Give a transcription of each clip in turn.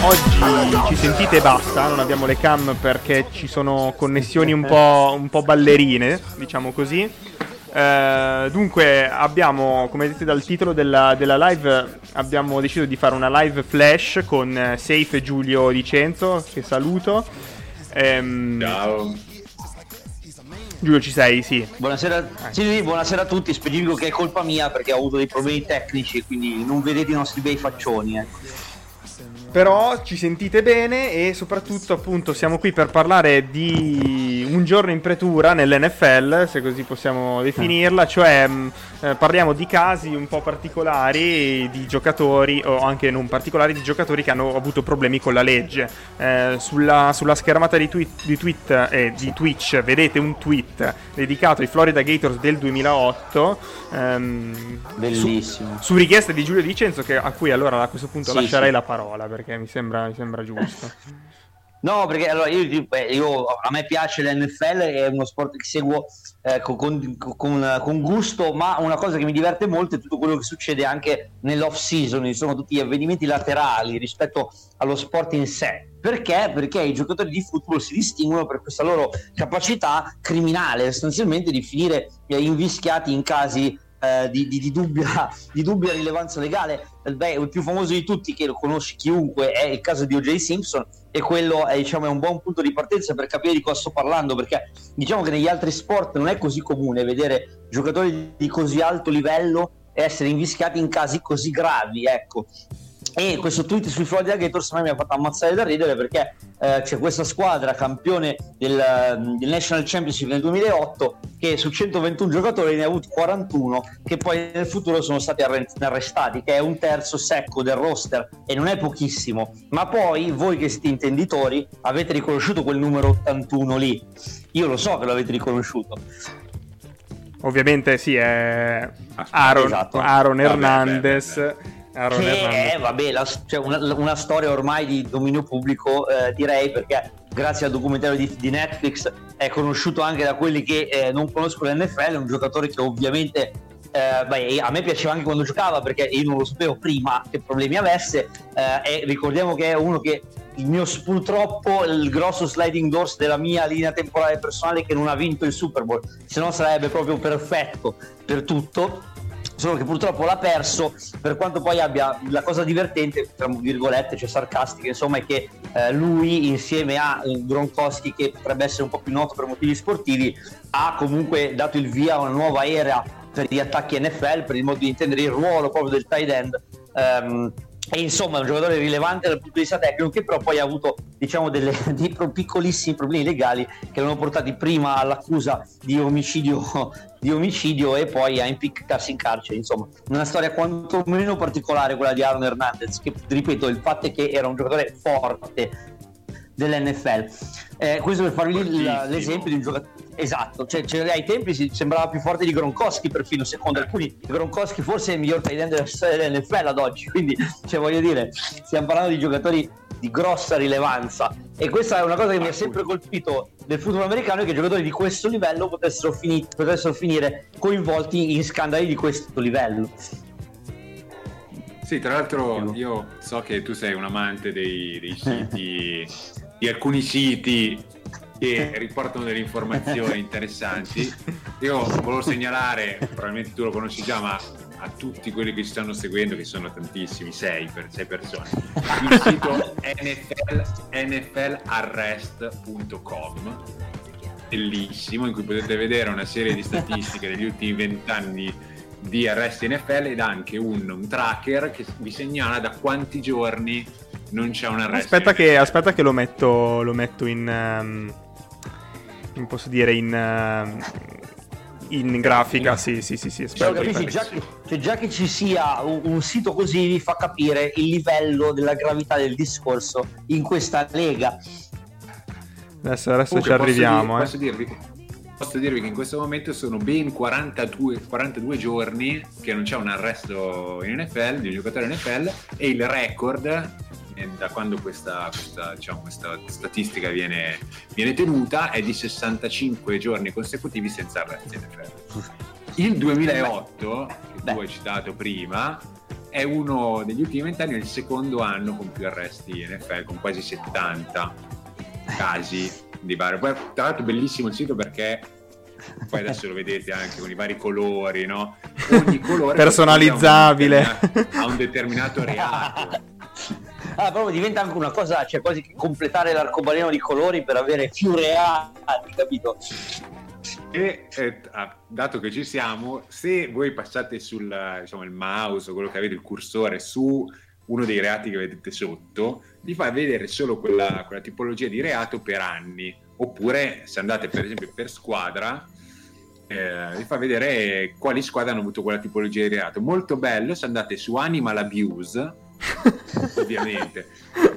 Oggi ci sentite e basta, non abbiamo le cam perché ci sono connessioni un po', un po ballerine, diciamo così. Uh, dunque abbiamo, come vedete dal titolo della, della, live, abbiamo deciso di fare una live flash con Safe e Giulio Dicenzo, che saluto. Um, Ciao. Giulio ci sei, sì. Buonasera, eh. sì, buonasera a tutti, specifico che è colpa mia perché ho avuto dei problemi tecnici, quindi non vedete i nostri bei faccioni. Ecco. Però ci sentite bene e soprattutto appunto siamo qui per parlare di un giorno in pretura nell'NFL, se così possiamo definirla, cioè mh, mm, eh, parliamo di casi un po' particolari di giocatori o anche non particolari di giocatori che hanno avuto problemi con la legge. Eh, sulla, sulla, schermata di, tweet, di, tweet, eh, di Twitch vedete un tweet dedicato ai Florida Gators del 2008. Ehm, Bellissimo. Su, su, richiesta di Giulio Dicenzo che, a cui allora a questo punto sì, lascerei sì. la parola perché mi sembra, mi sembra giusto. No, perché allora io, io, a me piace l'NFL, è uno sport che seguo eh, con, con, con, gusto, ma una cosa che mi diverte molto è tutto quello che succede anche nell'off season, insomma tutti gli avvenimenti laterali rispetto allo sport in sé. Perché? Perché i giocatori di football si distinguono per questa loro capacità criminale, sostanzialmente di finire invischiati in casi eh, di, di, di, dubbia, di, dubbia, rilevanza legale. Beh, il più famoso di tutti, che lo conosce chiunque, è il caso di O.J. Simpson, e quello è, diciamo, è un buon punto di partenza per capire di cosa sto parlando, perché diciamo che negli altri sport non è così comune vedere giocatori di così alto livello essere invischiati in casi così gravi. Ecco e questo tweet sui Florida Gators mi ha fatto ammazzare da ridere perché eh, c'è questa squadra campione del, del, National Championship nel 2008 che su 121 giocatori ne ha avuto 41 che poi nel futuro sono stati arrestati che è un terzo secco del roster e non è pochissimo ma poi voi che siete intenditori avete riconosciuto quel numero 81 lì io lo so che lo avete riconosciuto Ovviamente sì, è Aaron, esatto. Aaron Hernandez. Vabbè, vabbè, vabbè Aaron che è vabbè, la, cioè una, una, storia ormai di dominio pubblico, eh, direi, perché grazie al documentario di, di, Netflix è conosciuto anche da quelli che eh, non conoscono l'NFL, è un giocatore che ovviamente eh, beh, a me piaceva anche quando giocava perché io non lo sapevo prima che problemi avesse eh, e ricordiamo che è uno che il mio purtroppo il grosso sliding doors della mia linea temporale personale che non ha vinto il Super Bowl se no sarebbe proprio perfetto per tutto solo che purtroppo l'ha perso per quanto poi abbia la cosa divertente tra virgolette cioè sarcastica insomma è che eh, lui insieme a eh, Gronkowski che potrebbe essere un po' più noto per motivi sportivi ha comunque dato il via a una nuova era per gli attacchi NFL per il modo di intendere il ruolo proprio del tight end um, e insomma è un giocatore rilevante dal punto di vista tecnico che però poi ha avuto diciamo delle, dei piccolissimi problemi legali che l'hanno portati prima all'accusa di omicidio, di omicidio e poi a impiccarsi in carcere. Insomma una storia quantomeno particolare quella di Aaron Hernandez che ripeto il fatto è che era un giocatore forte dell'NFL eh, questo per farvi l'esempio di un giocatore Esatto, cioè, cioè, ai tempi sembrava più forte di Gronkowski perfino, secondo alcuni. Gronkowski forse è il miglior tight end della storia dell'NFL ad oggi, quindi cioè, voglio dire, stiamo parlando di giocatori di grossa rilevanza. E questa è una cosa che mi ha sempre colpito del football americano è che giocatori di questo livello potessero, fini- potessero finire coinvolti in scandali di questo livello. Sì, tra l'altro io so che tu sei un amante dei, dei siti, di alcuni siti che riportano delle informazioni interessanti. Io volevo segnalare, probabilmente tu lo conosci già, ma a tutti quelli che ci stanno seguendo, che sono tantissimi, sei, per, sei persone, il sito NFL, nflarrest.com bellissimo in cui potete vedere una serie di statistiche degli ultimi vent'anni di arresti NFL ed anche un, un, tracker che vi segnala da quanti giorni non c'è un arresto. Aspetta, che, aspetta che, lo metto, lo metto in, um, in, posso dire, in, uh, in grafica. Sì, sì, sì, sì. Aspetta, cioè, capisci, già, che, cioè, già che ci sia un, un, sito così vi fa capire il livello della gravità del discorso in questa lega. Adesso, adesso Comunque, ci arriviamo. Posso, dir, eh. posso, dirvi, posso, dirvi, che in questo momento sono ben 42, 42 giorni che non c'è un arresto in NFL di un giocatore NFL e il record da quando questa, questa, diciamo, questa statistica viene, viene, tenuta è di 65 giorni consecutivi senza arresti NFL. Il 2008, che Beh. tu hai citato prima, è uno degli ultimi vent'anni, è il secondo anno con più arresti NFL, con quasi 70 casi di vari. Poi, tra l'altro, bellissimo il sito perché poi adesso lo vedete anche con i vari colori, no? Ogni colore personalizzabile ha un, ha un determinato reato. Ah, proprio diventa anche una cosa, cioè quasi completare l'arcobaleno di colori per avere più reali, capito? E eh, dato che ci siamo, se voi passate sul diciamo, mouse o quello che avete il cursore su uno dei reati che vedete sotto, vi fa vedere solo quella, quella tipologia di reato per anni. Oppure se andate per esempio per squadra, eh, vi fa vedere quali squadre hanno avuto quella tipologia di reato. Molto bello se andate su Animal Abuse ovviamente.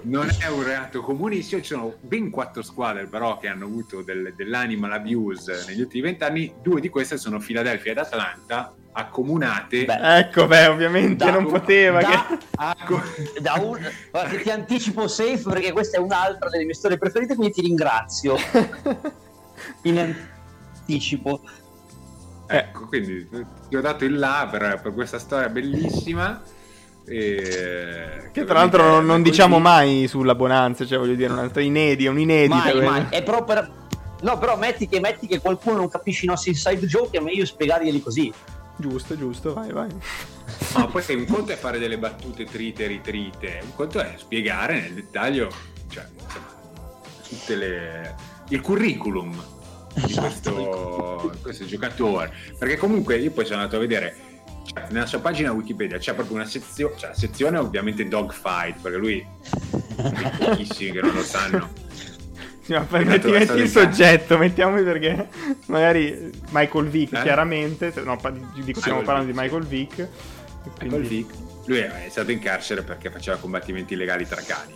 Non è un reato comunissimo, ci sono ben quattro squadre però che hanno avuto del, dell'animal abuse negli ultimi vent'anni, due di queste sono Philadelphia ed Atlanta, accomunate. Beh, ecco, beh, ovviamente da, non poteva. Da, che... acco... da un... Guarda, ti anticipo safe perché questa è un'altra delle mie storie preferite, quindi ti ringrazio. In anticipo. Ecco, quindi ti ho dato il là per, per questa storia bellissima. E... Che tra l'altro non, non diciamo mai sulla Bonanza, cioè voglio dire, un'altra inedita, un'inedita. Mai, mai. È proprio No, però metti che, metti che qualcuno non capisce i nostri inside joke, è meglio spiegarglieli così. Giusto, giusto, vai, vai. Ma poi un conto è fare delle battute trite e ritrite, un conto è spiegare nel dettaglio, cioè, insomma, tutte le... il curriculum di esatto, questo, questo giocatore. Perché comunque io poi sono andato a vedere nella sua pagina Wikipedia c'è proprio una sezione, cioè la sezione ovviamente dogfight, perché lui pochissimi che non lo sanno. Sì, ma metti, metti il soggetto, mettiamo perché magari Michael Vick, eh? chiaramente, no, dico, stiamo parlando Vick. di Michael Vick. Quindi... Michael Vick, lui è stato in carcere perché faceva combattimenti illegali tra cani.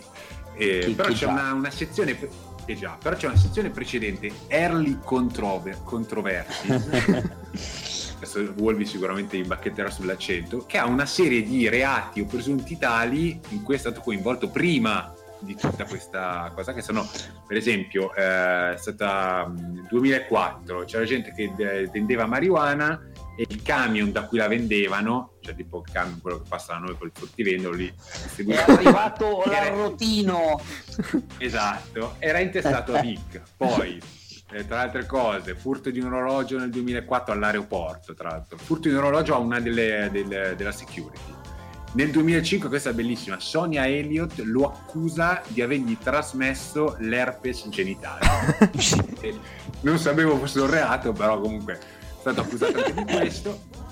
Eh, però c'è una, una, sezione eh già, però c'è una sezione precedente, Early Controver- Controversi adesso Wolvi sicuramente imbacchetterà sull'accento, che ha una serie di reati o presunti tali in cui è stato coinvolto prima di tutta questa cosa che sono per esempio eh, è stata 2004 c'era gente che vendeva marijuana e il camion da cui la vendevano cioè tipo il camion quello che passa da noi col fruttivendolo lì è arrivato l'arrotino. Esatto era intestato a Vic poi eh, tra le altre cose, furto di un orologio nel 2004 all'aeroporto, tra l'altro. Furto di un orologio a una delle, delle, della security. Nel 2005, questa è bellissima, Sonia Elliott lo accusa di avergli trasmesso l'herpes genitale. non sapevo fosse un reato, però comunque è stato accusato anche di questo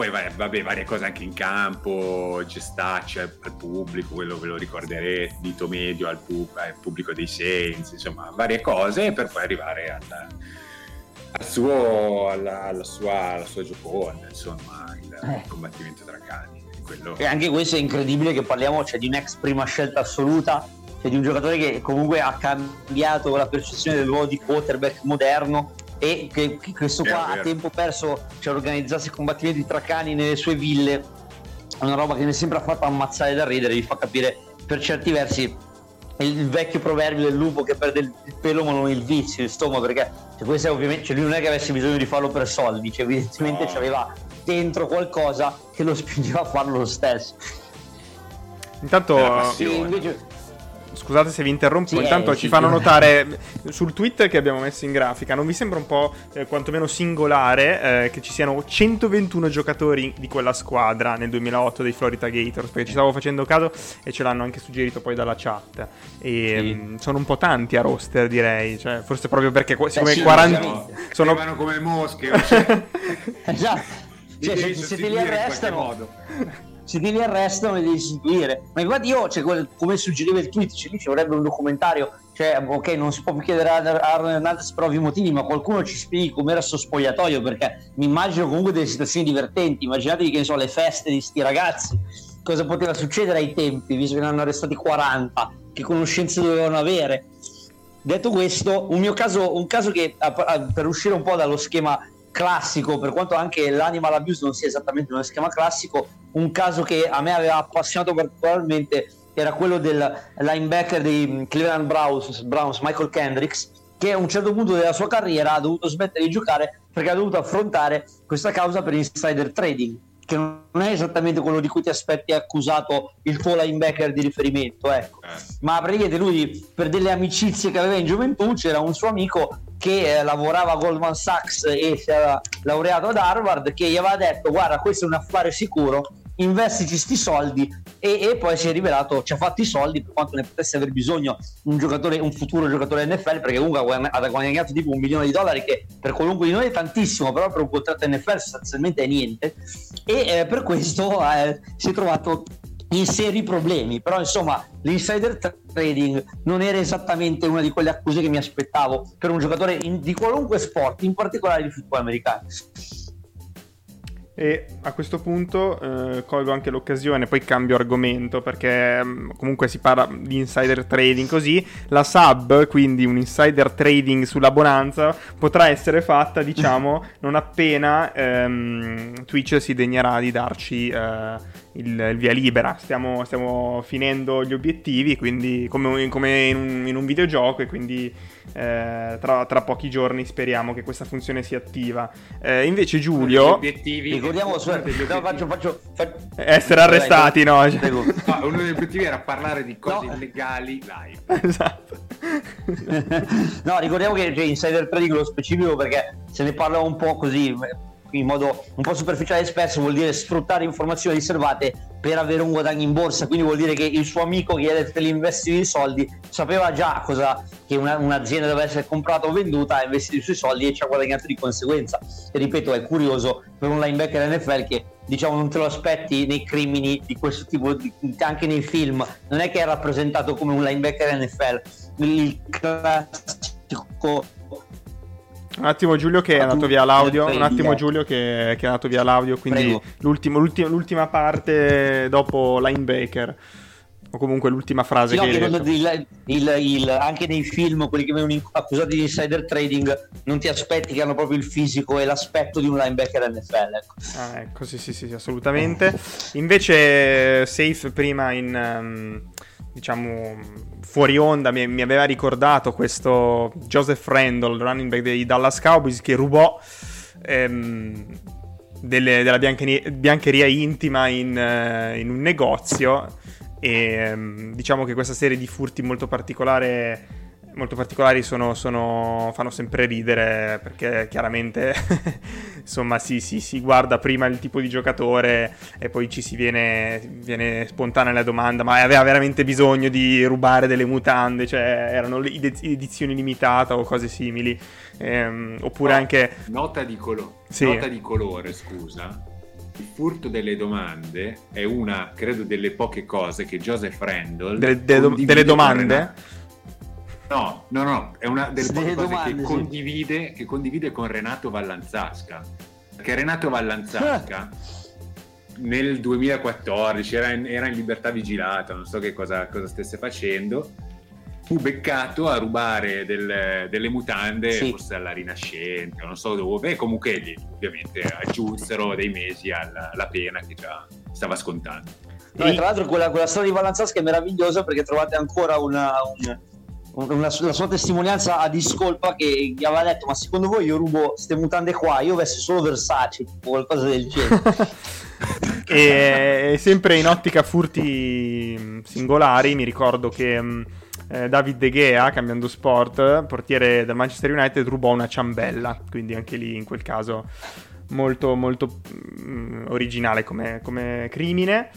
poi vabbè, varie cose anche in campo, gestaccia al pubblico, quello ve lo ricorderete, dito medio al, pub, al pubblico dei Saints, insomma, varie cose per poi arrivare alla, al suo, alla, alla, sua, alla sua gioconda, insomma, il, eh. combattimento tra cani. Quello... E anche questo è incredibile che parliamo cioè, di un'ex prima scelta assoluta, cioè di un giocatore che comunque ha cambiato la percezione del ruolo di quarterback moderno e che, che questo qua a tempo perso cioè organizzarsi combattimenti tra cani nelle sue ville è una roba che mi sembra fatta ammazzare da ridere vi fa capire per certi versi il vecchio proverbio del lupo che perde il pelo ma non il vizio il stomaco perché cioè, questo è ovviamente cioè, lui non è che avesse bisogno di farlo per soldi cioè, evidentemente no. aveva dentro qualcosa che lo spingeva a farlo lo stesso. Intanto invece scusate se vi interrompo, Sì, intanto eh, ci sì, fanno sì. notare sul tweet che abbiamo messo in grafica, non vi sembra un po' eh, quantomeno singolare eh, che ci siano 121 giocatori di quella squadra nel 2008 dei Florida Gators? Perché ci stavo facendo caso e ce l'hanno anche suggerito poi dalla chat. E Sì. mm, sono un po' tanti a roster, direi, cioè, forse proprio perché siccome sì, 40 No, sono Arrivano come mosche. Cioè, Esatto. Cioè, se, se te li arrestano. Se te li arrestano li devi sostituire. Ma infatti io, cioè, come suggeriva il tweet, cioè, lì ci vorrebbe un documentario. Cioè, ok, non si può più chiedere a Aaron Hernandez per ovvi motivi, ma qualcuno ci spieghi com'era suo spogliatoio, perché mi immagino comunque delle situazioni divertenti. Immaginatevi che ne so, le feste di sti ragazzi, cosa poteva succedere ai tempi, visto che ne hanno arrestati 40, che conoscenze dovevano avere. Detto questo, un mio caso, un caso che per uscire un po' dallo schema classico, per quanto anche l'animal abuse non sia esattamente uno schema classico, un caso che a me aveva appassionato particolarmente era quello del linebacker dei Cleveland Browns, Browns Michael Kendricks, che a un certo punto della sua carriera ha dovuto smettere di giocare perché ha dovuto affrontare questa causa per insider trading, che non è esattamente quello di cui ti aspetti accusato il tuo linebacker di riferimento, ecco Eh. ma praticamente lui per delle amicizie che aveva in gioventù c'era un suo amico che eh, lavorava a Goldman Sachs e si era laureato ad Harvard che gli aveva detto guarda questo è un affare sicuro investici sti soldi e, e poi si è rivelato ci ha fatto i soldi per quanto ne potesse aver bisogno un giocatore un futuro giocatore NFL perché comunque ha guadagn- ha guadagnato tipo un milione di dollari che per qualunque di noi è tantissimo però per un contratto NFL sostanzialmente è niente e eh, per questo eh, si è trovato in seri problemi, però insomma l'insider trading non era esattamente una di quelle accuse che mi aspettavo per un giocatore in- di qualunque sport, in particolare di football americano. E a questo punto eh, colgo anche l'occasione, poi cambio argomento perché mm, comunque si parla di insider trading così. La sub, quindi un insider trading sulla Bonanza, potrà essere fatta, diciamo, non appena ehm, Twitch si degnerà di darci eh, il, il via libera. Stiamo, stiamo finendo gli obiettivi, quindi come, come in, un, in un videogioco e quindi eh, tra, tra pochi giorni speriamo che questa funzione sia attiva. Eh, invece Gli Giulio... obiettivi. Ricordiamo, no, obiettivi- faccio, faccio, faccio- Essere arrestati, no? Cioè- Prego. No, uno degli obiettivi era parlare di cose No. illegali live. esatto. no, ricordiamo che cioè, insider trading lo specifico perché se ne parla un po' così in modo un po' superficiale e spesso vuol dire sfruttare informazioni riservate per avere un guadagno in borsa. Quindi vuol dire che il suo amico che gli ha detto che gli investivi i soldi sapeva già cosa che una- un'azienda deve essere comprata o venduta ha investito i suoi soldi e ci ha guadagnato di conseguenza. E ripeto è curioso per un linebacker NFL che diciamo non te lo aspetti nei crimini di questo tipo di- anche nei film. Non è che è rappresentato come un linebacker NFL il classico Un attimo Giulio che è andato via l'audio, un attimo. Giulio che, che è andato via l'audio, quindi l'ultima, l'ultima parte dopo linebacker, o comunque l'ultima frase Sì, no, che che hai il- il- il- anche nei film quelli che vengono accusati di insider trading non ti aspetti che hanno proprio il fisico e l'aspetto di un linebacker NFL ecco. Ah, ecco, sì, sì, sì, assolutamente. Invece Safe prima in... ehm, diciamo fuori onda mi, mi aveva ricordato questo Joseph Randall, running back dei Dallas Cowboys che rubò ehm, delle- della biancheria, biancheria intima in, eh, in un negozio. E ehm, diciamo che questa serie di furti molto particolare molto particolari sono, sono- fanno sempre ridere perché chiaramente insomma si, si- si guarda prima il tipo di giocatore e poi ci si viene, viene spontanea la domanda ma aveva veramente bisogno di rubare delle mutande cioè erano edizioni limitata o cose simili Ehm, oppure Oh, anche Nota di, colo- Sì. nota di colore, scusa. Il furto delle domande è una, credo, delle poche cose che Joseph Randall delle, condivide delle domande Renato- No, no, no, è una delle poche cose domande, che, sì. condivide, che condivide con Renato Vallanzasca. Perché Renato Vallanzasca nel 2014 era in, era in libertà vigilata, non so che cosa, cosa stesse facendo. Fu beccato a rubare del- delle mutande, Sì. forse alla Rinascente, non so dove, e comunque gli ovviamente aggiunsero dei mesi alla, alla pena che già stava scontando. No, e tra l'altro quella, quella storia di Vallanzasca è meravigliosa perché trovate ancora una, un- un- una- la sua testimonianza a discolpa che gli aveva detto ma secondo voi io rubo queste mutande qua io vesto solo Versace tipo qualcosa del genere e sempre in ottica furti mh, singolari mi ricordo che mh, eh, David De Gea, cambiando sport, portiere del Manchester United, rubò una ciambella, quindi anche lì in quel caso molto, molto mm, originale come, come crimine.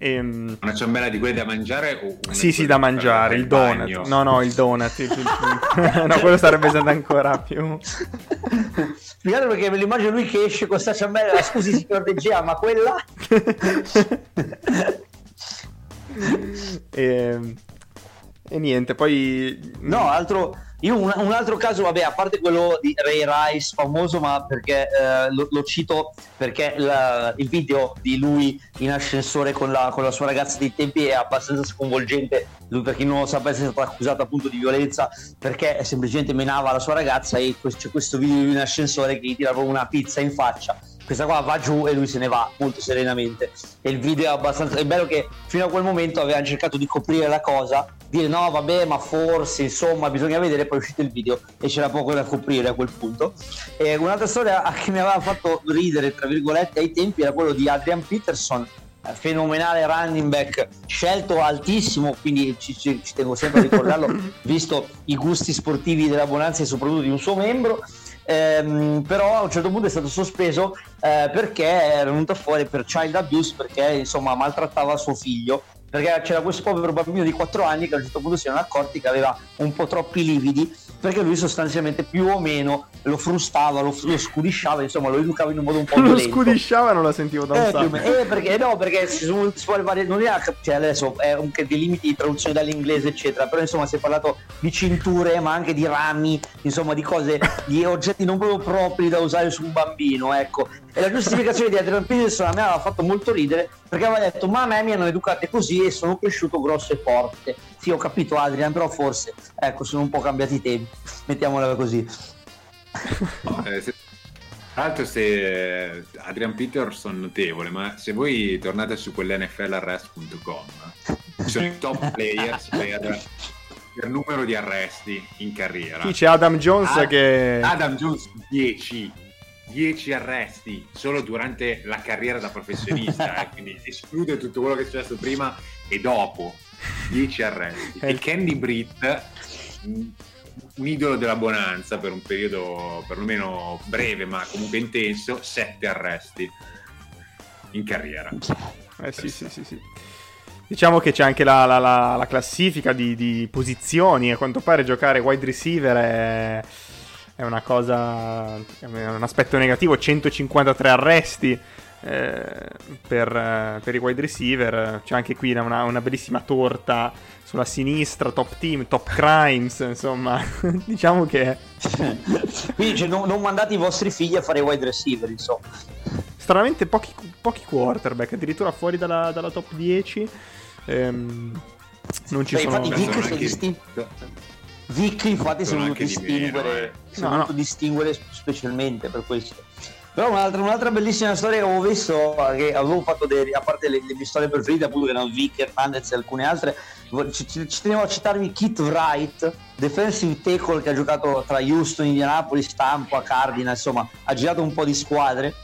E, ehm, una ciambella di quelle da mangiare? O sì, sì, da mangiare, il donut. Bagno? No, no, il donut. no, quello sarebbe stato ancora più... Spiegate perché me lo immagino lui che esce con questa ciambella, scusi signor De Gea, ma quella... e, ehm, e niente, poi... No, altro io un, un, altro caso, vabbè, a parte quello di Ray Rice, famoso, ma perché eh, lo, lo, cito perché la, il video di lui in ascensore con la, con la, sua ragazza dei tempi è abbastanza sconvolgente. Lui, per chi non lo sapesse, è stato accusato appunto di violenza perché semplicemente menava la sua ragazza e c'è questo video di lui in ascensore che gli tirava una pizza in faccia questa qua va giù e lui se ne va molto serenamente e il video è abbastanza è bello che fino a quel momento avevano cercato di coprire la cosa dire no vabbè ma forse insomma bisogna vedere. Poi è uscito il video e c'era poco da coprire a quel punto. E un'altra storia che mi aveva fatto ridere tra virgolette ai tempi era quello di Adrian Peterson fenomenale running back scelto altissimo quindi ci, ci, ci tengo sempre a ricordarlo visto i gusti sportivi della Bonanza e soprattutto di un suo membro. Ehm, però a un certo punto è stato sospeso eh, perché era venuto fuori per child abuse perché insomma maltrattava suo figlio perché c'era questo povero bambino di 4 anni che a un certo punto si erano accorti che aveva un po' troppi lividi perché lui sostanzialmente più o meno lo frustava, lo, lo scudisciava, insomma lo educava in un modo un po' violento. Lo scudisciava non la sentivo da un eh, sacco. Eh, perché, no, perché si sono, si varie, non era, cioè adesso è anche dei limiti di traduzione dall'inglese eccetera, però insomma si è parlato di cinture ma anche di rami, insomma di cose, di oggetti non proprio propri da usare su un bambino, ecco. E la giustificazione di Adrian Peterson a me aveva fatto molto ridere perché aveva detto ma a me mi hanno educate così e sono cresciuto grosso e forte. Sì, ho capito Adrian, però forse, ecco, sono un po' cambiati i tempi, mettiamola così. No, eh, se, tra l'altro se eh, Adrian Peterson notevole, ma se voi tornate su quell'NFLarrest.com sono i top players per, per, numero di arresti in carriera. Qui c'è Adam Jones Ad, che... Adam Jones 10 10 arresti solo durante la carriera da professionista, eh, quindi esclude tutto quello che è successo prima e dopo. 10 arresti. e Candy Britt, un idolo della Bonanza per un periodo perlomeno breve ma comunque intenso, 7 arresti in carriera. Eh sì, sì, sì, sì. Diciamo che c'è anche la, la, la, la classifica di, di, posizioni. A quanto pare giocare wide receiver è, è una cosa. è un aspetto negativo. 153 arresti eh, per, per, i wide receiver. C'è anche qui una, una, bellissima torta sulla sinistra, top team, top crimes, insomma, diciamo che... Quindi cioè, non, non, mandate i vostri figli a fare wide receiver, insomma. Stranamente pochi, pochi quarterback, addirittura fuori dalla, dalla top 10. Ehm, non ci Beh, sono... Infatti Vic si distingue... Vic infatti si è voluto distinguere, eh. no, no. distinguere specialmente per questo. Però un'altra, un'altra, bellissima storia che avevo visto, che avevo fatto, dei, a parte le, le, mie storie preferite, appunto, che erano Vic, Hernandez e alcune altre, ci, ci, ci, tenevo a citarvi Kit Wright, defensive tackle che ha giocato tra Houston, Indianapolis, Tampa, Cardinal, insomma, ha girato un po' di squadre.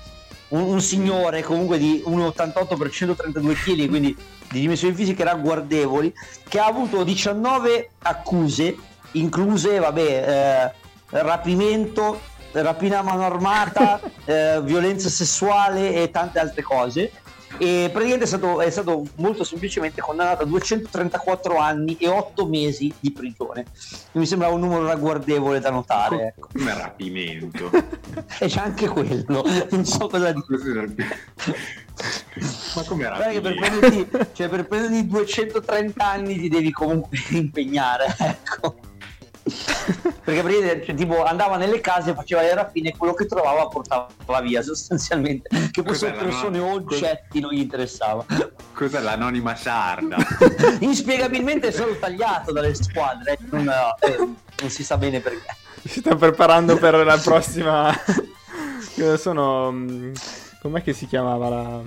Un, un signore comunque di 1,88 per 132 kg, quindi di dimensioni fisiche ragguardevoli, che ha avuto 19 accuse, incluse, vabbè, eh, rapimento, rapina a mano armata, eh, violenza sessuale e tante altre cose. E praticamente è stato, è stato, molto semplicemente condannato a 234 anni e 8 mesi di prigione. Mi sembra un numero ragguardevole da notare. Ecco. Come rapimento. e c'è anche quello, non so cosa dire. Ma come rapimento? Per prenderti, cioè, per prenderti 230 anni ti devi comunque impegnare, ecco perché praticamente cioè, tipo andava nelle case faceva le rapine e quello che trovava portava via sostanzialmente. Che fossero persone o oggetti non gli interessava. cos'è l'anonima sarda? Inspiegabilmente è stato tagliato dalle squadre non, eh, non si sa bene perché. Si sta preparando per la prossima. Sono mm, com'è che si chiamava la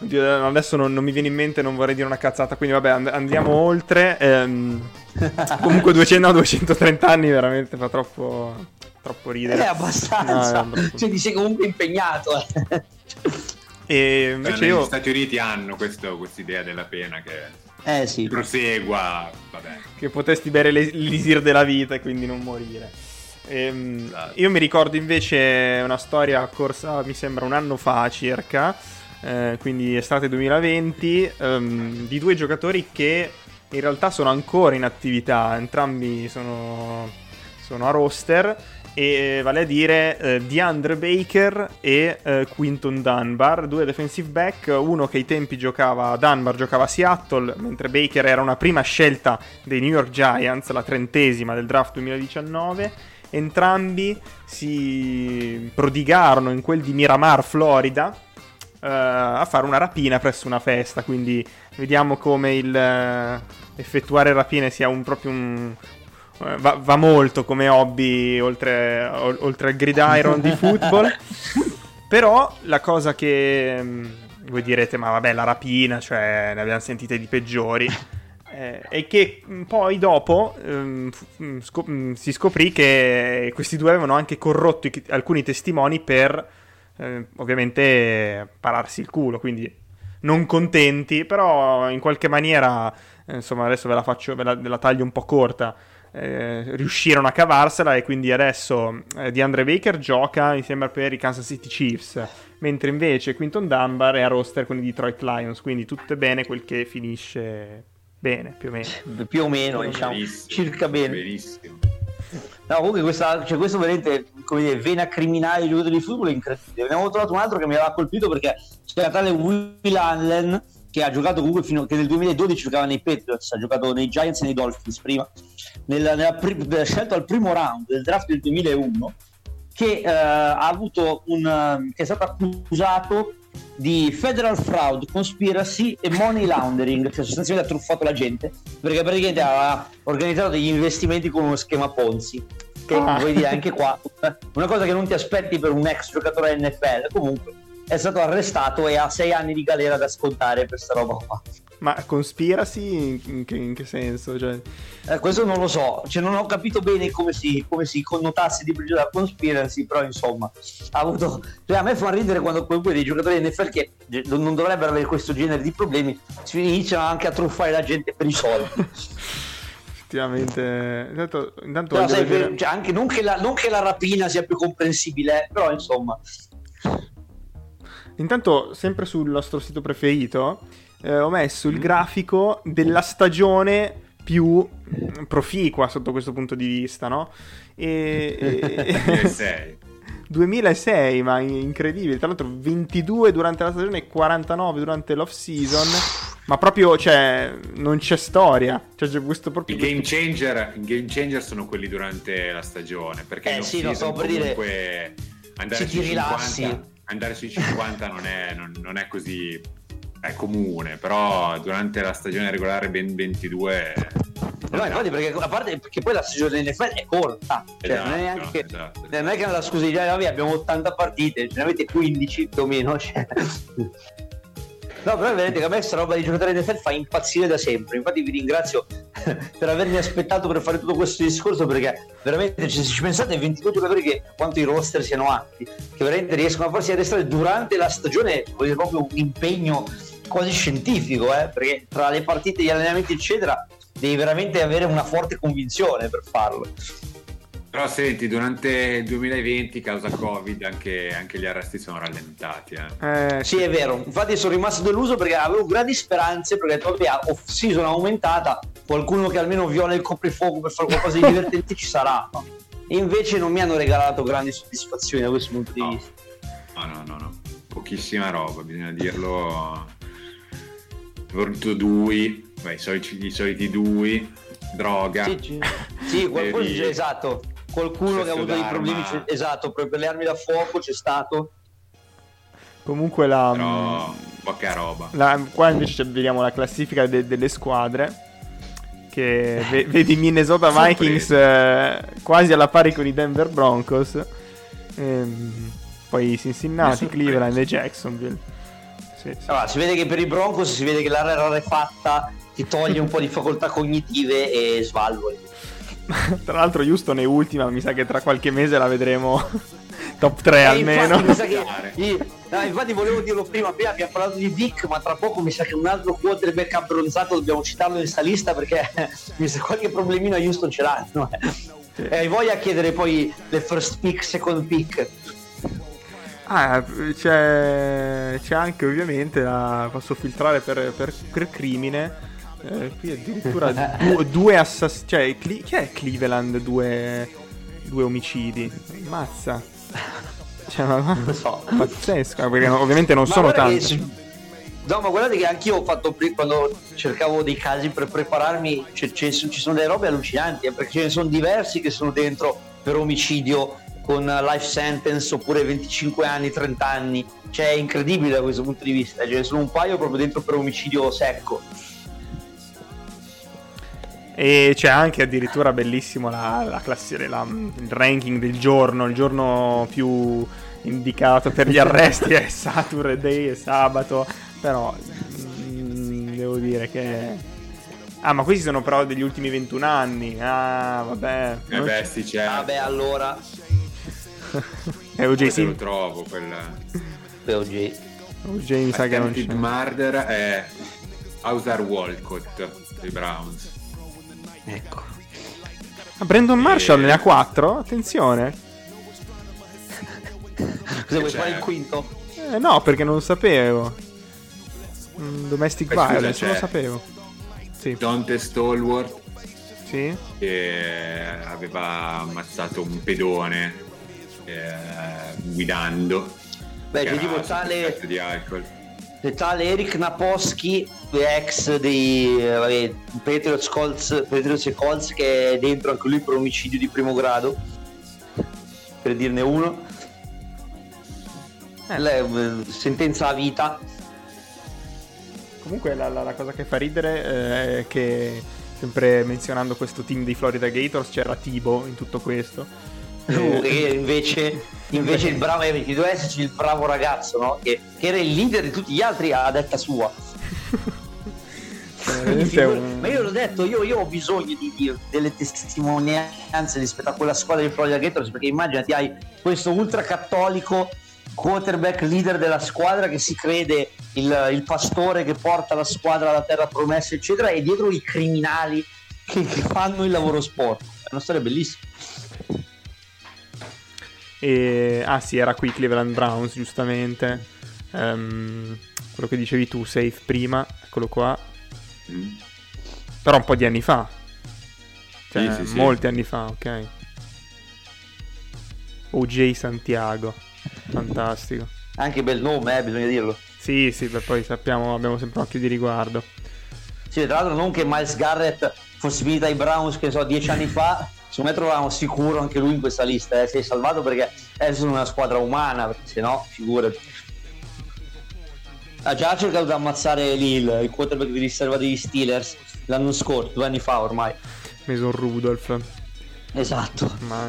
Oddio, adesso non, non, mi viene in mente, non vorrei dire una cazzata, quindi vabbè, and- andiamo oltre. Ehm, comunque 200, no, 230 anni veramente fa troppo, troppo ridere. È abbastanza. No, è cioè, ti sei comunque impegnato. e invece io... Gli Stati Uniti hanno questa idea della pena che Eh sì. Prosegua, vabbè. Che potesti bere l'elisir della vita e quindi non morire. Ehm, esatto. Io mi ricordo invece una storia corsa, mi sembra un anno fa circa, eh, quindi estate 2020, ehm, di due giocatori che in realtà sono ancora in attività, entrambi sono, sono a roster e vale a dire eh, DeAndre Baker e eh, Quinton Dunbar, due defensive back, uno che ai tempi giocava, Dunbar giocava a Seattle, mentre Baker era una prima scelta dei New York Giants, la trentesima del draft 2019. Entrambi si prodigarono in quel di Miramar, Florida, eh, a fare una rapina presso una festa, quindi vediamo come il eh, effettuare rapine sia un, proprio un, eh, Va, va, molto come hobby oltre, oltre al gridiron di football. Però la cosa che mm, voi direte, ma vabbè, la rapina, cioè ne abbiamo sentite di peggiori. Eh, è che mm, poi dopo ehm, scop- si scoprì che questi due avevano anche corrotto i- alcuni testimoni per eh, ovviamente pararsi il culo, quindi non contenti, però in qualche maniera, eh, insomma, adesso ve la faccio, ve la, ve la taglio un po' corta eh, riuscirono a cavarsela e quindi adesso eh, DeAndre Baker gioca insieme per i Kansas City Chiefs, mentre invece Quinton Dunbar è a roster con i Detroit Lions, quindi tutto è bene quel che finisce bene, più o meno. Più o meno, diciamo, circa bene. Benissimo. No, comunque questa, cioè questo veramente, come dire, vena criminale di giocatori di football è incredibile. Abbiamo trovato un altro che mi aveva colpito perché c'era tale Will Allen che ha giocato comunque fino che nel 2012 giocava nei Patriots, ha giocato nei Giants e nei Dolphins prima, nella, nella pri- scelto al primo round del draft del 2001, che, uh, ha avuto un, che è stato accusato di federal fraud, conspiracy e money laundering, cioè sostanzialmente ha truffato la gente, perché praticamente aveva organizzato degli investimenti con uno schema Ponzi. Che ah. vuoi dire anche qua, una cosa che non ti aspetti per un ex giocatore NFL, comunque è stato arrestato e ha sei anni di galera da scontare per sta roba qua. Ma conspiracy in che, in che senso? Cioè... Eh, questo non lo so, cioè, non ho capito bene come si, come si connotasse di preciso la conspiracy, però insomma, ha avuto... Cioè, a me fa ridere quando poi dei giocatori NFL che non dovrebbero avere questo genere di problemi, si iniziano anche a truffare la gente per i soldi. Effettivamente, intanto, intanto però, sai, vedere... cioè, anche non che, la, non che la rapina sia più comprensibile, però insomma... Intanto, sempre sul nostro sito preferito, eh, ho messo il grafico della stagione più proficua sotto questo punto di vista, no? E, 2006. 2006, ma incredibile. Tra l'altro 22 durante la stagione e 49 durante l'off season. Ma proprio, cioè, non c'è storia. Cioè, c'è questo proprio... I game changer, i game changer sono quelli durante la stagione. Perché eh sì, lo so per dire... Andare sui 50, andare sui 50 non è, non, non è così è comune, però durante la stagione regolare ben 22 No, infatti, perché a parte perché poi la stagione NFL è corta, cioè esatto, non è esatto, neanche esatto, esatto. non è che la scusa di vabbè, abbiamo 80 partite, ce ne avete 15 più o meno. Cioè. No, però vedete che a me questa roba di giocatore NFL fa impazzire da sempre. Infatti vi ringrazio per avermi aspettato per fare tutto questo discorso perché veramente se ci pensate 22 giocatori che quanto i roster siano atti, che veramente riescono a farsi arrestare durante la stagione, è proprio un impegno quasi scientifico, eh? perché tra le partite, gli allenamenti eccetera devi veramente avere una forte convinzione per farlo. Però senti, durante il 2020, causa Covid, anche, anche gli arresti sono rallentati. Eh. Eh, sì, è vero. Infatti sono rimasto deluso perché avevo grandi speranze, perché vabbè, off season aumentata, qualcuno che almeno viola il coprifuoco per fare qualcosa di divertente ci sarà. Invece non mi hanno regalato grandi soddisfazioni da questo punto di vista. No, no, no, no. Pochissima roba, bisogna dirlo. Voluto Dui, beh, i, soliti, i soliti Dui, droga. Sì, sì qualcuno dice esatto qualcuno che ha avuto dei problemi, esatto, proprio per le armi da fuoco c'è stato. Comunque la... Però, poca roba. La, qua invece vediamo la classifica de, delle squadre. Che ve, vedi Minnesota Vikings eh, quasi alla pari con i Denver Broncos. Ehm, poi Cincinnati, Cleveland e Jacksonville. Sì, sì. Allora, si vede che per i Broncos si vede che l'area rarefatta ti toglie un po' di facoltà cognitive e svalvoli. tra l'altro Houston è ultima, mi sa che tra qualche mese la vedremo top 3 Eh, almeno. Infatti, mi sa che- io- no, infatti volevo dirlo prima, prima abbiamo parlato di Vic, ma tra poco mi sa che un altro quarterback abbronzato dobbiamo citarlo in questa lista perché mi sa qualche problemino a Houston ce l'hanno. Eh. E hai voglia a chiedere poi le first pick, second pick. Ah, c'è, c'è anche ovviamente la posso filtrare per, per- per crimine. Eh, qui addirittura du- due assassini. Cioè, Cle- chi è Cleveland? Due, due omicidi. Mazza. Cioè, ma, Non so. pazzesco. Perché ovviamente non Ma sono che tanti. No, ma guardate che anch'io ho fatto pri- quando cercavo dei casi per prepararmi, c- ce- ci sono delle robe allucinanti, eh, perché ce ne sono diversi che sono dentro per omicidio con life sentence oppure 25 anni, 30 anni. Cioè è incredibile da questo punto di vista, ce ne sono un paio proprio dentro per omicidio secco. E c'è anche addirittura bellissimo la, la classe- la- il ranking del giorno, il giorno più indicato per gli arresti è Saturday e sabato, però mm, devo dire che... Ah, ma questi sono però degli ultimi 21 anni. Ah, vabbè. Eh beh, sì, c'è. Vabbè, allora, E OJ te lo trovo quella. POG. OJ mi sa che non c'è. Murder è Ausar Walcott dei Browns. Ecco. Ah, Brandon Marshall Eh. ne ha 4? Attenzione. Cosa vuoi fare il quinto? Eh, no, perché non lo sapevo. Mm, Domestic Eh, scusa, violence, non lo sapevo. Sì, Dante Stallworth sì. che aveva ammazzato un pedone eh, guidando. Beh, tale- effetto di alcol. Tale Eric Naposki, ex dei vabbè, Patriots, Colts, Patriots e Colts, che è dentro anche lui per omicidio di primo grado, per dirne uno. Eh. Lei, eh, sentenza a vita. Comunque la, la- la cosa che fa ridere eh, è che sempre menzionando questo team dei Florida Gators c'era Tibo in tutto questo. Eh, E invece, invece il bravo, eh, perché doveva esserci il bravo ragazzo, no? Che, che era il leader di tutti gli altri a detta sua. è un- Ma io l'ho detto, io, io ho bisogno di, di- delle testimonianze rispetto a quella squadra di Florida Gators perché immaginati hai questo ultracattolico quarterback leader della squadra che si crede il, il pastore che porta la squadra alla terra promessa eccetera e dietro i criminali che, che fanno il lavoro sport è una storia bellissima E, ah sì, era qui Cleveland Browns, giustamente. Ehm, quello che dicevi tu, safe prima, eccolo qua. Mm. Però un po' di anni fa. Cioè, Sì, sì, sì. molti anni fa, ok. OJ Santiago. Fantastico. anche bel nome eh, bisogna dirlo Sì, sì, beh, poi sappiamo, abbiamo sempre un occhio di riguardo. sì, tra l'altro non che Miles Garrett fosse finito ai Browns che so dieci anni fa secondo me trovavamo sicuro anche lui in questa lista eh. si è salvato perché è una squadra umana perché se no figurati ha già cercato di ammazzare lì il, quarterback di riserva degli Steelers l'anno scorso due anni fa ormai Mason Rudolph. esatto Ma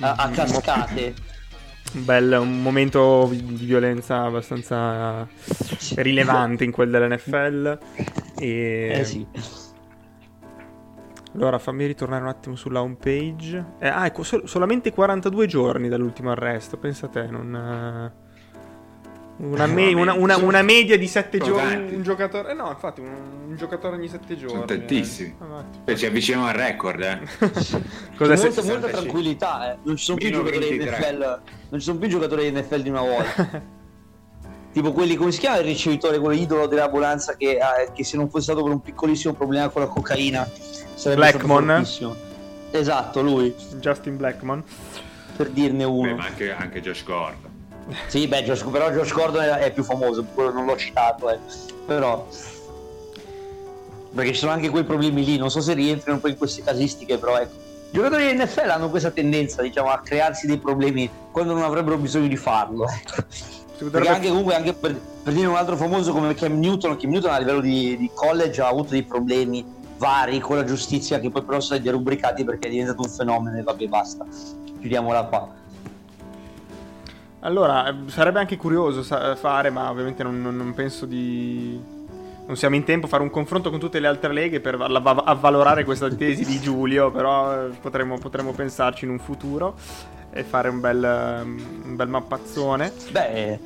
a, a cascate un bel un momento di di violenza abbastanza rilevante in quel dell'NFL. E eh sì Allora fammi ritornare un attimo sulla home page. Eh, ah, ecco, sol- solamente 42 giorni dall'ultimo arresto, pensa te, non... eh, Una, me- una- una- una media di 7 sono giorni, un giocatore... eh, no, infatti, un, un giocatore ogni 7 giorni. Sono tantissimi. eh. Avanti. Beh, ci avviciniamo al record, eh. Cosa molta, 65. molta tranquillità, eh. non ci sono più giocatori di 23. NFL, non ci sono più giocatori di NFL di una volta. tipo quelli, come si chiama il ricevitore, quello idolo dell'ambulanza che, che se non fosse stato per un piccolissimo problema con la cocaina sarebbe Blackmon? Esatto, lui, Justin Blackmon. per dirne Beh, uno. ma anche, anche Josh Gordon. Sì, beh, Josh- però Josh Gordon è, è più famoso, quello non l'ho citato, eh. però... Perché ci sono anche quei problemi lì, non so se rientrano un po' in queste casistiche, però ecco. I giocatori di NFL hanno questa tendenza, diciamo, a crearsi dei problemi quando non avrebbero bisogno di farlo, ecco. Perché potrebbe- anche comunque, anche per, per dire un altro famoso come Cam Newton, Cam Newton a livello di, di college ha avuto dei problemi vari con la giustizia che poi però sono stati derubricati perché è diventato un fenomeno e vabbè basta. Chiudiamola qua. Allora, eh, sarebbe anche curioso sa- fare, ma ovviamente non, non- non penso di, non siamo in tempo a fare un confronto con tutte le altre leghe per avvalorare questa tesi di Giulio, però eh, potremmo, potremmo pensarci in un futuro e fare un bel, un bel mappazzone. Beh,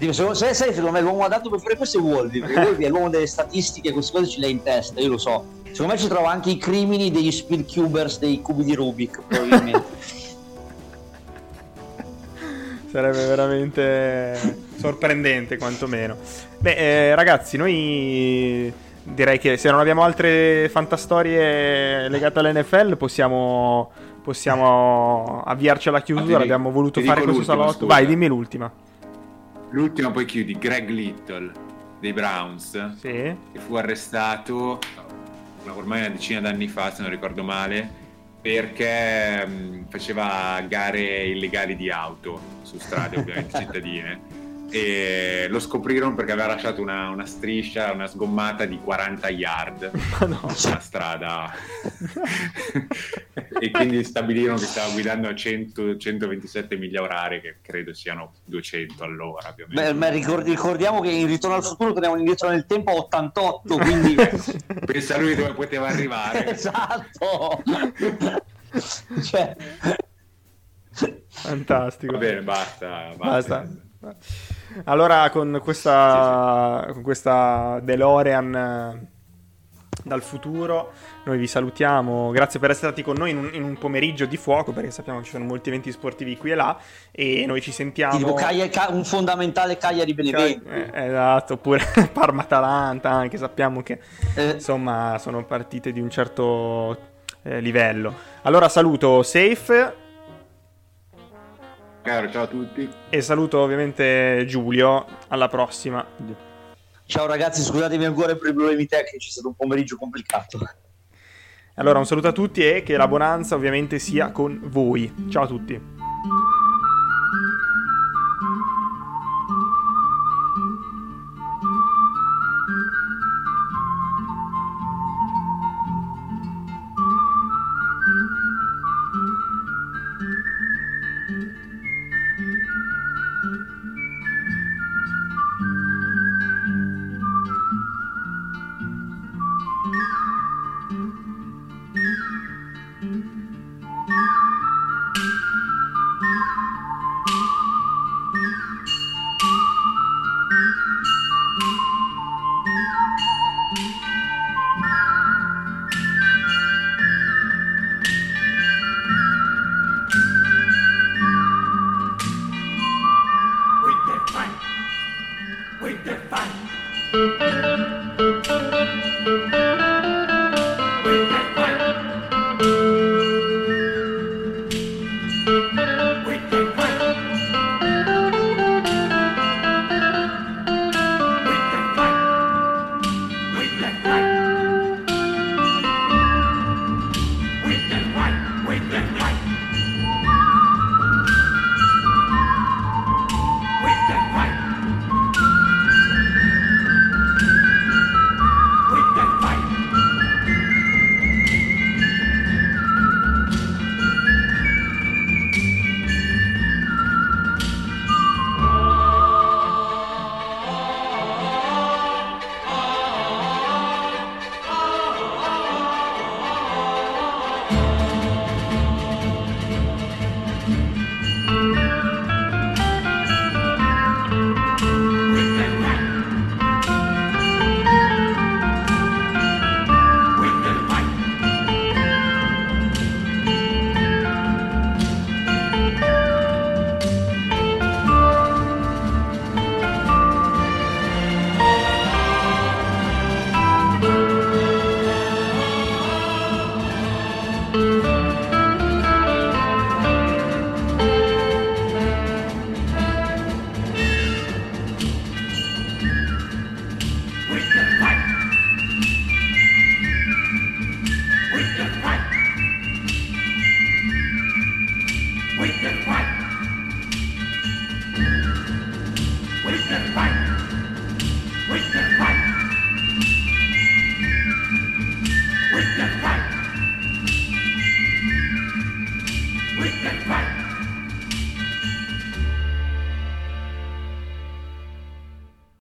dico, secondo, se, se, secondo me l'uomo adatto per fare questo è Wolby, perché Wolby è l'uomo delle statistiche, queste cose ce le ha in testa, io lo so. Secondo me ci trova anche i crimini degli speed cubers dei cubi di Rubik, probabilmente. Sarebbe veramente sorprendente, quantomeno. Beh, eh, ragazzi, noi direi che se non abbiamo altre fantastorie legate all'NFL possiamo, possiamo avviarci alla chiusura. Ah, Abbiamo voluto fare questo salotto. Scusa. Vai, dimmi l'ultima. L'ultima poi chiudi, Greg Little dei Browns, sì. che fu arrestato ormai una decina d'anni fa, se non ricordo male, perché mh, faceva gare illegali di auto su strade ovviamente cittadine e lo scoprirono perché aveva lasciato una, una striscia, una sgommata di 40 yard no. sulla strada e quindi stabilirono che stava guidando a 100, 127 miglia orarie che credo siano 200 all'ora più o meno. Beh, ricordi, ricordiamo che in Ritorno al futuro torniamo indietro nel tempo a 88 quindi pensa lui dove poteva arrivare esatto cioè... fantastico va bene basta, basta. basta. Allora, con questa, sì, sì. Con questa DeLorean eh, dal futuro, noi vi salutiamo. Grazie per essere stati con noi in un, in un, pomeriggio di fuoco, perché sappiamo che ci sono molti eventi sportivi qui e là. E noi ci sentiamo. Tipo Caia, un fondamentale Cagliari Benevento. Eh, esatto, oppure Parma-Atalanta, anche sappiamo che eh. insomma sono partite di un certo eh, livello. Allora, saluto Safe Caro, ciao a tutti. E saluto ovviamente Giulio. Alla prossima. Ciao ragazzi, scusatemi ancora per i problemi tecnici, è stato un pomeriggio complicato. Allora, un saluto a tutti e che la bonanza ovviamente sia con voi. Ciao a tutti.